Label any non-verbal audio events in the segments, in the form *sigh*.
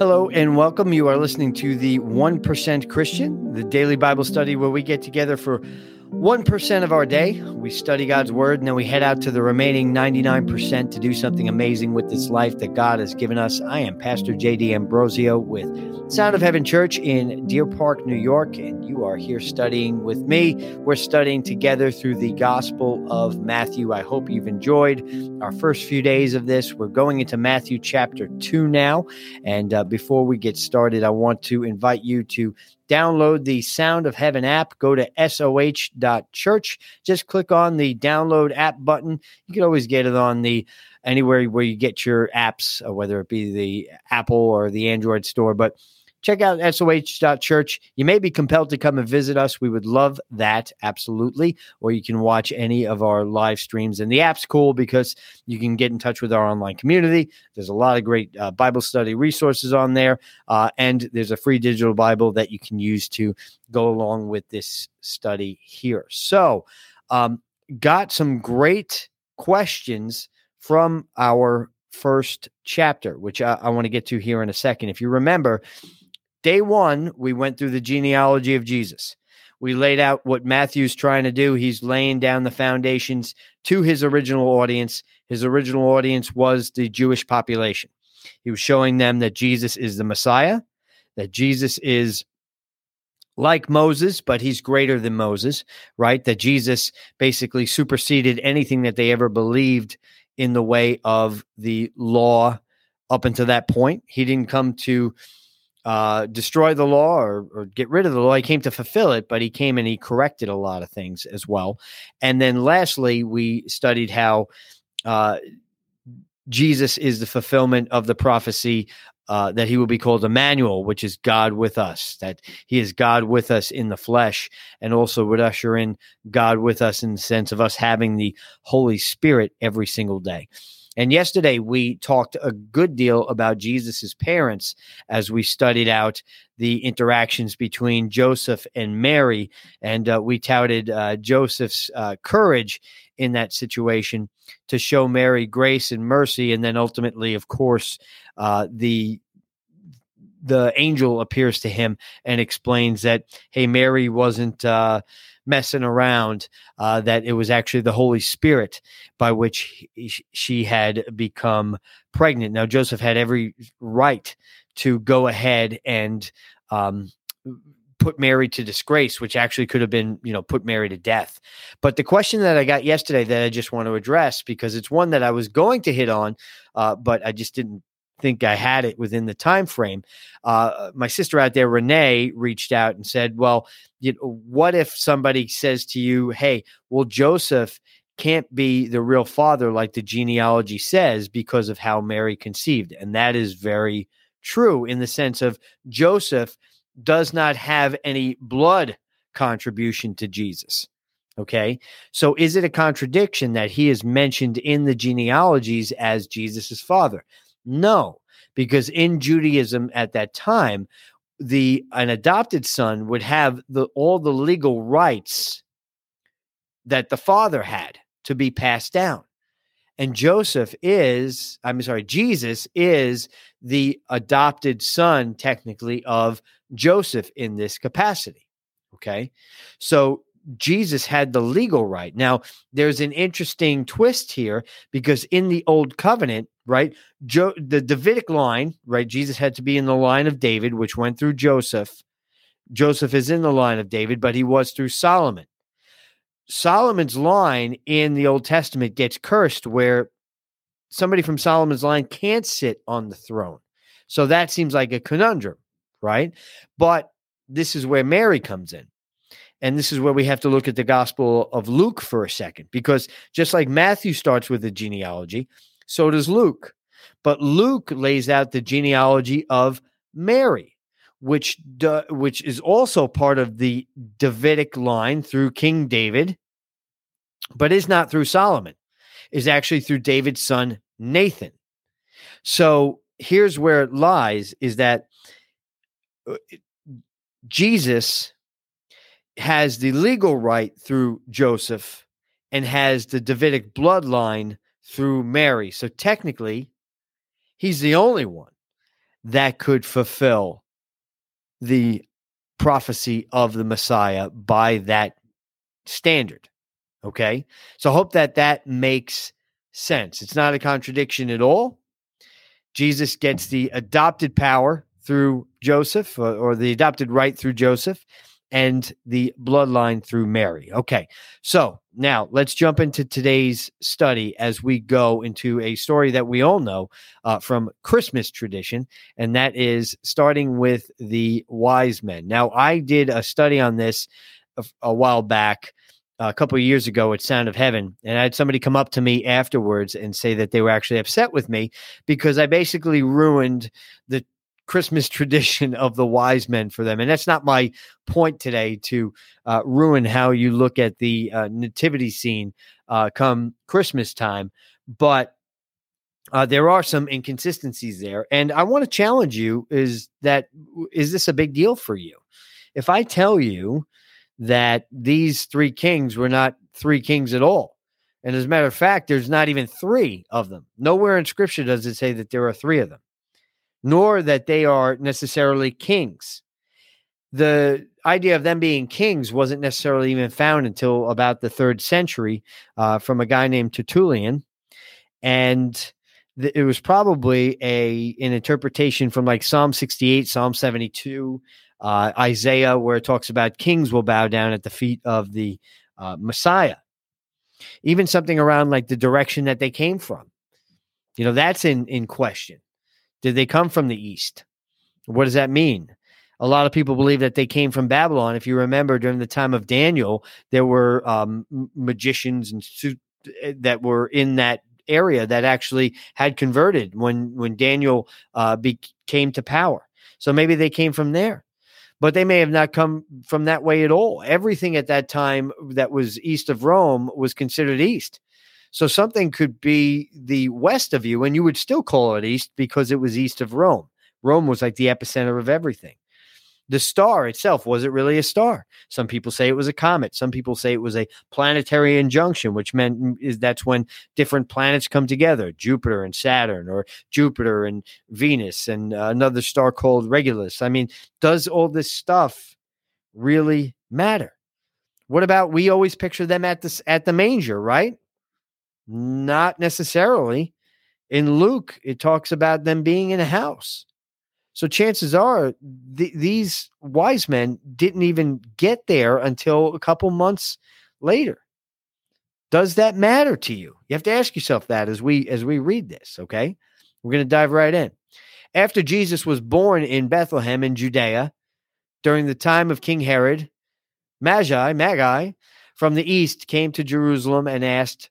Hello and welcome. You are listening to the 1% Christian, the daily Bible study where we get together for 1% of our day, we study God's word, and then we head out to the remaining 99% to do something amazing with this life that God has given us. I am Pastor Jay D'Ambrosio with Sound of Heaven Church in Deer Park, New York, and you are here studying with me. We're studying together through the Gospel of Matthew. I hope you've enjoyed our first few days of this. We're going into Matthew chapter 2 now. And uh, before we get started, I want to invite you to download the Sound of Heaven app. Go to soh.church. Just click on the download app button. You can always get it on the anywhere where you get your apps, uh, whether it be the Apple or the Android store. But check out soh.church. You may be compelled to come and visit us. We would love that, absolutely. Or you can watch any of our live streams. And the app's cool because you can get in touch with our online community. There's a lot of great uh, Bible study resources on there. Uh, and there's a free digital Bible that you can use to go along with this study here. So, um, got some great questions from our first chapter, which I, I want to get to here in a second. If you remember, Day one, we went through the genealogy of Jesus. We laid out what Matthew's trying to do. He's laying down the foundations to his original audience. His original audience was the Jewish population. He was showing them that Jesus is the Messiah, that Jesus is like Moses, but he's greater than Moses, right? That Jesus basically superseded anything that they ever believed in the way of the law up until that point. He didn't come to uh, destroy the law or, or, get rid of the law. He came to fulfill it, but he came and he corrected a lot of things as well. And then lastly, we studied how uh, Jesus is the fulfillment of the prophecy uh, that he will be called Emmanuel, which is God with us, that he is God with us in the flesh, and also would usher in God with us in the sense of us having the Holy Spirit every single day. And yesterday we talked a good deal about Jesus's parents as we studied out the interactions between Joseph and Mary, and uh, we touted uh, Joseph's uh, courage in that situation to show Mary grace and mercy, and then ultimately, of course, uh, the the angel appears to him and explains that hey, Mary wasn't uh, messing around, uh, that it was actually the Holy Spirit by which he, she had become pregnant. Now, Joseph had every right to go ahead and um, put Mary to disgrace, which actually could have been, you know, put Mary to death. But the question that I got yesterday that I just want to address because it's one that I was going to hit on, uh, but I just didn't think I had it within the time frame. Uh, my sister out there, Renee, reached out and said, "Well, you know, what if somebody says to you, "Hey, well, Joseph." Can't be the real father like the genealogy says because of how Mary conceived. And that is very true in the sense of Joseph does not have any blood contribution to Jesus. Okay. So is it a contradiction that he is mentioned in the genealogies as Jesus's father? No, because in Judaism at that time, the an adopted son would have the all the legal rights that the father had to be passed down. And Joseph is, I'm sorry, Jesus is the adopted son, technically, of Joseph in this capacity. Okay. So Jesus had the legal right. Now, there's an interesting twist here because in the old covenant, right, jo- the Davidic line, right, Jesus had to be in the line of David, which went through Joseph. Joseph is in the line of David, but he was through Solomon. Solomon's line in the Old Testament gets cursed where somebody from Solomon's line can't sit on the throne. So that seems like a conundrum, right? But this is where Mary comes in. And this is where we have to look at the Gospel of Luke for a second, because just like Matthew starts with the genealogy, so does Luke. But Luke lays out the genealogy of Mary, which which is also part of the Davidic line through King David, but is not through Solomon. Is actually through David's son Nathan. So here's where it lies: is that uh, Jesus has the legal right through Joseph and has the Davidic bloodline through Mary. So technically, he's the only one that could fulfill the prophecy of the Messiah by that standard. Okay. So I hope that that makes sense. It's not a contradiction at all. Jesus gets the adopted power through Joseph or, or the adopted right through Joseph and the bloodline through Mary. Okay. So now let's jump into today's study as we go into a story that we all know uh, from Christmas tradition, and that is starting with the wise men. Now, I did a study on this a, a while back. A couple of years ago at Sound of Heaven, and I had somebody come up to me afterwards and say that they were actually upset with me because I basically ruined the Christmas tradition of the wise men for them. And that's not my point today to uh, ruin how you look at the uh, nativity scene uh, come Christmas time. But uh, there are some inconsistencies there. And I want to challenge you is that, is this a big deal for you? If I tell you that these three kings were not three kings at all, and as a matter of fact, there's not even three of them. Nowhere in scripture does it say that there are three of them nor that they are necessarily kings. The idea of them being kings wasn't necessarily even found until about the third century uh, from a guy named Tertullian. And th- it was probably a an interpretation from like Psalm 68, Psalm 72, uh, Isaiah, where it talks about kings will bow down at the feet of the uh, Messiah. Even something around like the direction that they came from. You know, that's in, in question. Did they come from the east? What does that mean? A lot of people believe that they came from Babylon. If you remember, during the time of Daniel, there were um, magicians and eh, that were in that area that actually had converted when when Daniel uh, came to power. So maybe they came from there, but they may have not come from that way at all. Everything at that time that was east of Rome was considered east. So something could be the west of you, and you would still call it east because it was east of Rome. Rome was like the epicenter of everything. The star itself was it really a star? Some people say it was a comet. Some people say it was a planetary injunction, which meant mm, is that's when different planets come together, Jupiter and Saturn, or Jupiter and Venus, and uh, another star called Regulus. I mean, does all this stuff really matter? What about we always picture them at this at the manger, right? Not necessarily. In Luke, it talks about them being in a house. So chances are th- these wise men didn't even get there until a couple months later. Does that matter to you? You have to ask yourself that as we as we read this, okay? We're going to dive right in. After Jesus was born in Bethlehem in Judea during the time of King Herod, Magi, Magi from the east came to Jerusalem and asked,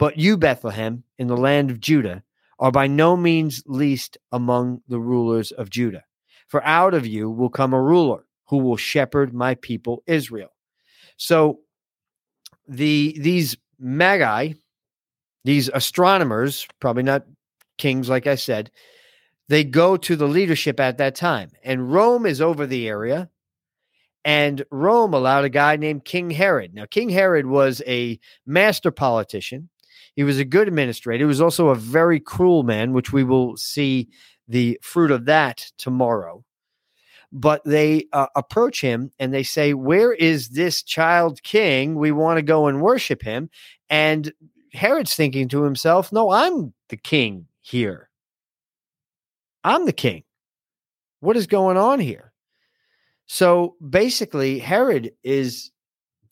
But you, Bethlehem, in the land of Judah, are by no means least among the rulers of Judah. For out of you will come a ruler who will shepherd my people Israel. So the these magi, these astronomers, probably not kings, like I said, they go to the leadership at that time. And Rome is over the area. And Rome allowed a guy named King Herod. Now, King Herod was a master politician. He was a good administrator. He was also a very cruel man, which we will see the fruit of that tomorrow. But they uh, approach him and they say, Where is this child king? We want to go and worship him. And Herod's thinking to himself, No, I'm the king here. I'm the king. What is going on here? So basically, Herod is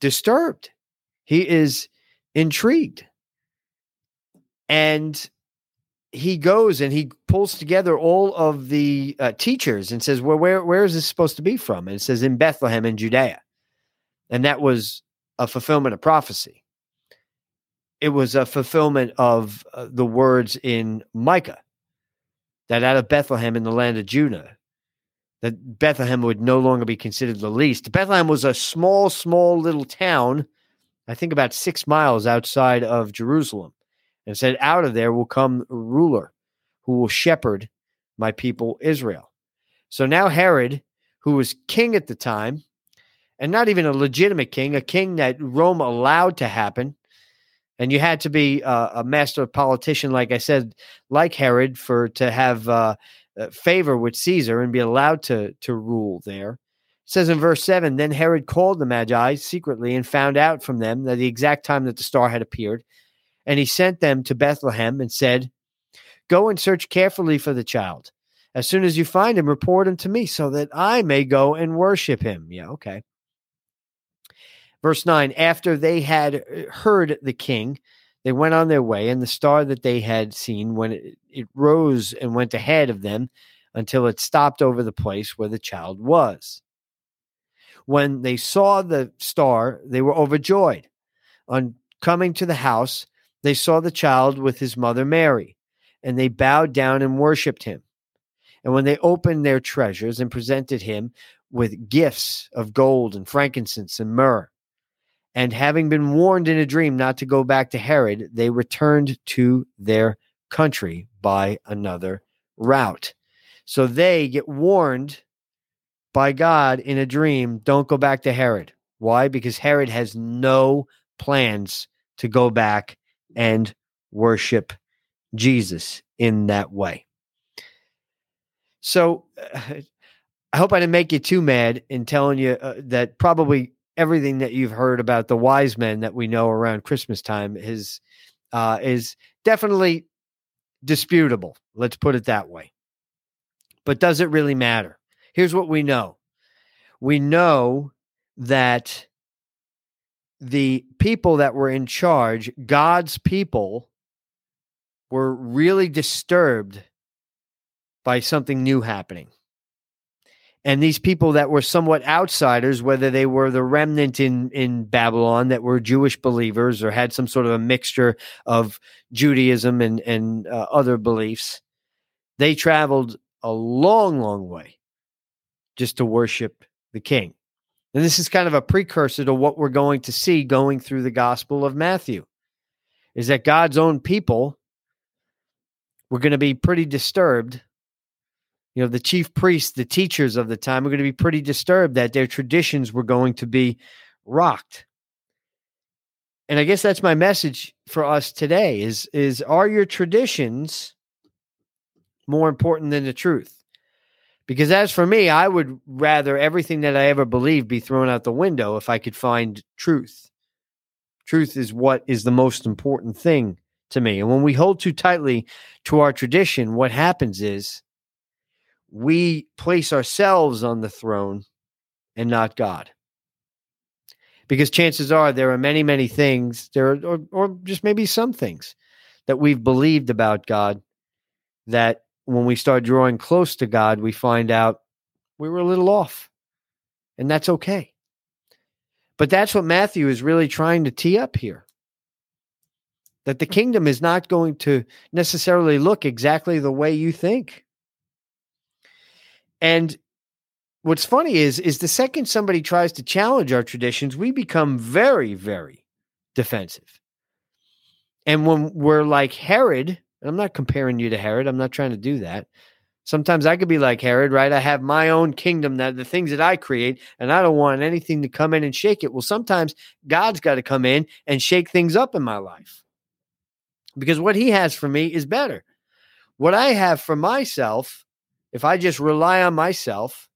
disturbed. He is intrigued and he goes and he pulls together all of the uh, teachers and says, "Well, where where is this supposed to be from?" And it says in Bethlehem in Judea, and that was a fulfillment of prophecy. It was a fulfillment of uh, the words in Micah, that out of Bethlehem in the land of Judah, that Bethlehem would no longer be considered the least. Bethlehem was a small, small little town, I think about six miles outside of Jerusalem. And said, Out of there will come a ruler who will shepherd my people Israel. So now Herod, who was king at the time, and not even a legitimate king, a king that Rome allowed to happen, and you had to be uh, a master politician, like I said, like Herod, for to have uh, uh, favor with Caesar and be allowed to to rule there. It says in verse seven, then Herod called the Magi secretly and found out from them that the exact time that the star had appeared, and he sent them to Bethlehem and said, "Go and search carefully for the child. As soon as you find him, report him to me, so that I may go and worship him." Yeah, okay. Verse 9 After they had uh, heard the king, they went on their way, and the star that they had seen, when it, it, rose and went ahead of them until it stopped over the place where the child was. When they saw the star, they were overjoyed. On coming to the house, they saw the child with his mother Mary, and they bowed down and worshipped him. And when they opened their treasures and presented him with gifts of gold and frankincense and myrrh, and having been warned in a dream not to go back to Herod, they returned to their country by another route. So they get warned by God in a dream don't go back to Herod. Why? Because Herod has no plans to go back and worship Jesus in that way. So *sighs* I hope I didn't make you too mad in telling you uh, that probably everything that you've heard about the wise men that we know around Christmas time is uh, is definitely disputable. Let's put it that way. But does it really matter? Here's what we know. We know that the people that were in charge, God's people, were really disturbed by something new happening and these people that were somewhat outsiders, whether they were the remnant in in Babylon that were Jewish believers or had some sort of a mixture of Judaism and and uh, other beliefs, they traveled a long, long way just to worship the King. And this is kind of a precursor to what we're going to see going through the Gospel of Matthew, is that God's own people were going to be pretty disturbed you know, the chief priests, the teachers of the time are going to be pretty disturbed that their traditions were going to be rocked. And I guess that's my message for us today is is are your traditions more important than the truth? Because as for me, I would rather everything that I ever believed be thrown out the window if I could find truth. Truth is what is the most important thing to me. And when we hold too tightly to our tradition, what happens is we place ourselves on the throne and not God. Because chances are there are many, many things, there are, or, or just maybe some things that we've believed about God that when we start drawing close to God, we find out we were a little off. And that's okay. But that's what Matthew is really trying to tee up here. That the kingdom is not going to necessarily look exactly the way you think. And what's funny is is the second somebody tries to challenge our traditions, we become very, very defensive. And when we're like Herod, I'm not comparing you to Herod, I'm not trying to do that. Sometimes I could be like Herod, right? I have my own kingdom that the things that I create, and I don't want anything to come in and shake it. Well, sometimes God's got to come in and shake things up in my life because what He has for me is better. What I have for myself if I just rely on myself,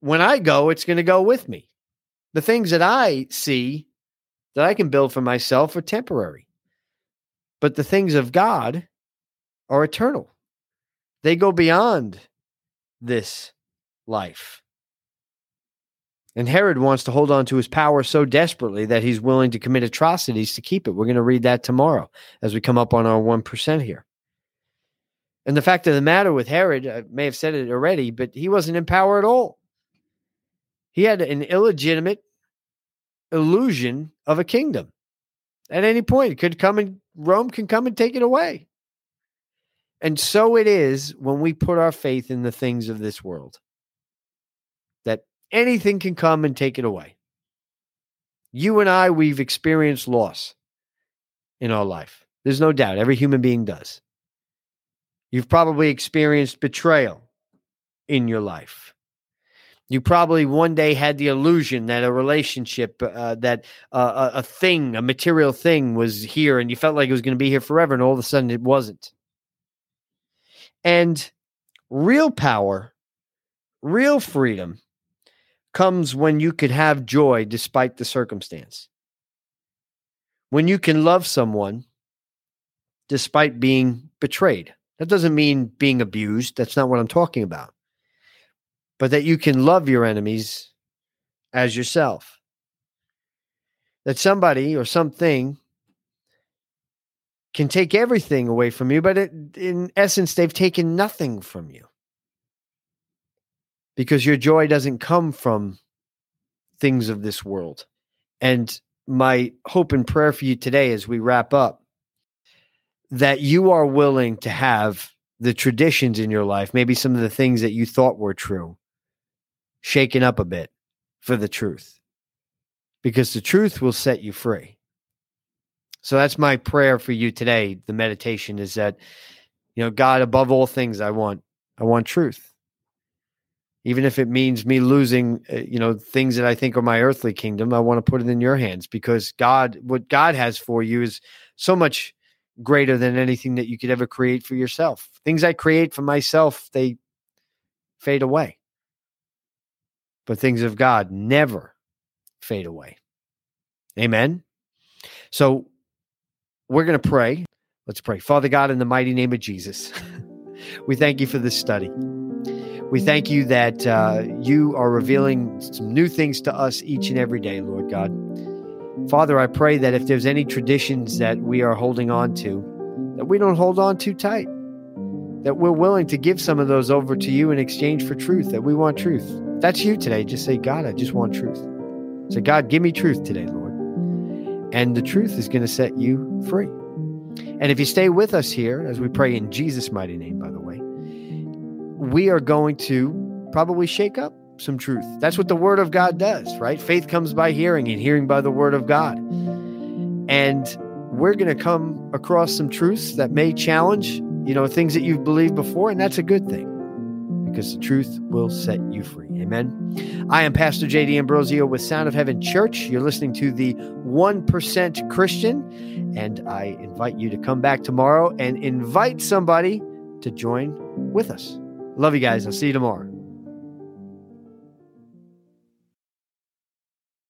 when I go, it's going to go with me. The things that I see that I can build for myself are temporary, but the things of God are eternal. They go beyond this life. And Herod wants to hold on to his power so desperately that he's willing to commit atrocities to keep it. We're going to read that tomorrow as we come up on our 1% here. And the fact of the matter with Herod, I may have said it already, but he wasn't in power at all. He had an illegitimate illusion of a kingdom. At any point, could come and Rome can come and take it away. And so it is when we put our faith in the things of this world that anything can come and take it away. You and I, we've experienced loss in our life. There's no doubt. Every human being does. You've probably experienced betrayal in your life. You probably one day had the illusion that a relationship, uh, that uh, a thing, a material thing was here and you felt like it was going to be here forever, and all of a sudden it wasn't. And real power, real freedom comes when you could have joy despite the circumstance. When you can love someone despite being betrayed. That doesn't mean being abused. That's not what I'm talking about. But that you can love your enemies as yourself. That somebody or something can take everything away from you, but it, in essence, they've taken nothing from you because your joy doesn't come from things of this world. And my hope and prayer for you today as we wrap up that you are willing to have the traditions in your life, maybe some of the things that you thought were true, shaken up a bit for the truth, because the truth will set you free. So that's my prayer for you today. The meditation is that, you know, God, above all things, I want, I want truth. Even if it means me losing, uh, you know, things that I think are my earthly kingdom, I want to put it in your hands because God, what God has for you is so much greater than anything that you could ever create for yourself. Things I create for myself, they fade away. But things of God never fade away. Amen. So we're going to pray. Let's pray. Father God, in the mighty name of Jesus, *laughs* we thank you for this study. We thank you that uh, you are revealing some new things to us each and every day, Lord God. Father, I pray that if there's any traditions that we are holding on to, that we don't hold on too tight, that we're willing to give some of those over to you in exchange for truth, that we want truth. That's you today. Just say, God, I just want truth. Say, God, give me truth today, Lord. And the truth is going to set you free. And if you stay with us here, as we pray in Jesus' mighty name, by the way, we are going to probably shake up some truth. That's what the word of God does, right? Faith comes by hearing and hearing by the word of God. And we're going to come across some truths that may challenge, you know, things that you've believed before, and that's a good thing because the truth will set you free. Amen. I am Pastor Jay D'Ambrosio with Sound of Heaven Church. You're listening to the 1% Christian, and I invite you to come back tomorrow and invite somebody to join with us. Love you guys. I'll see you tomorrow.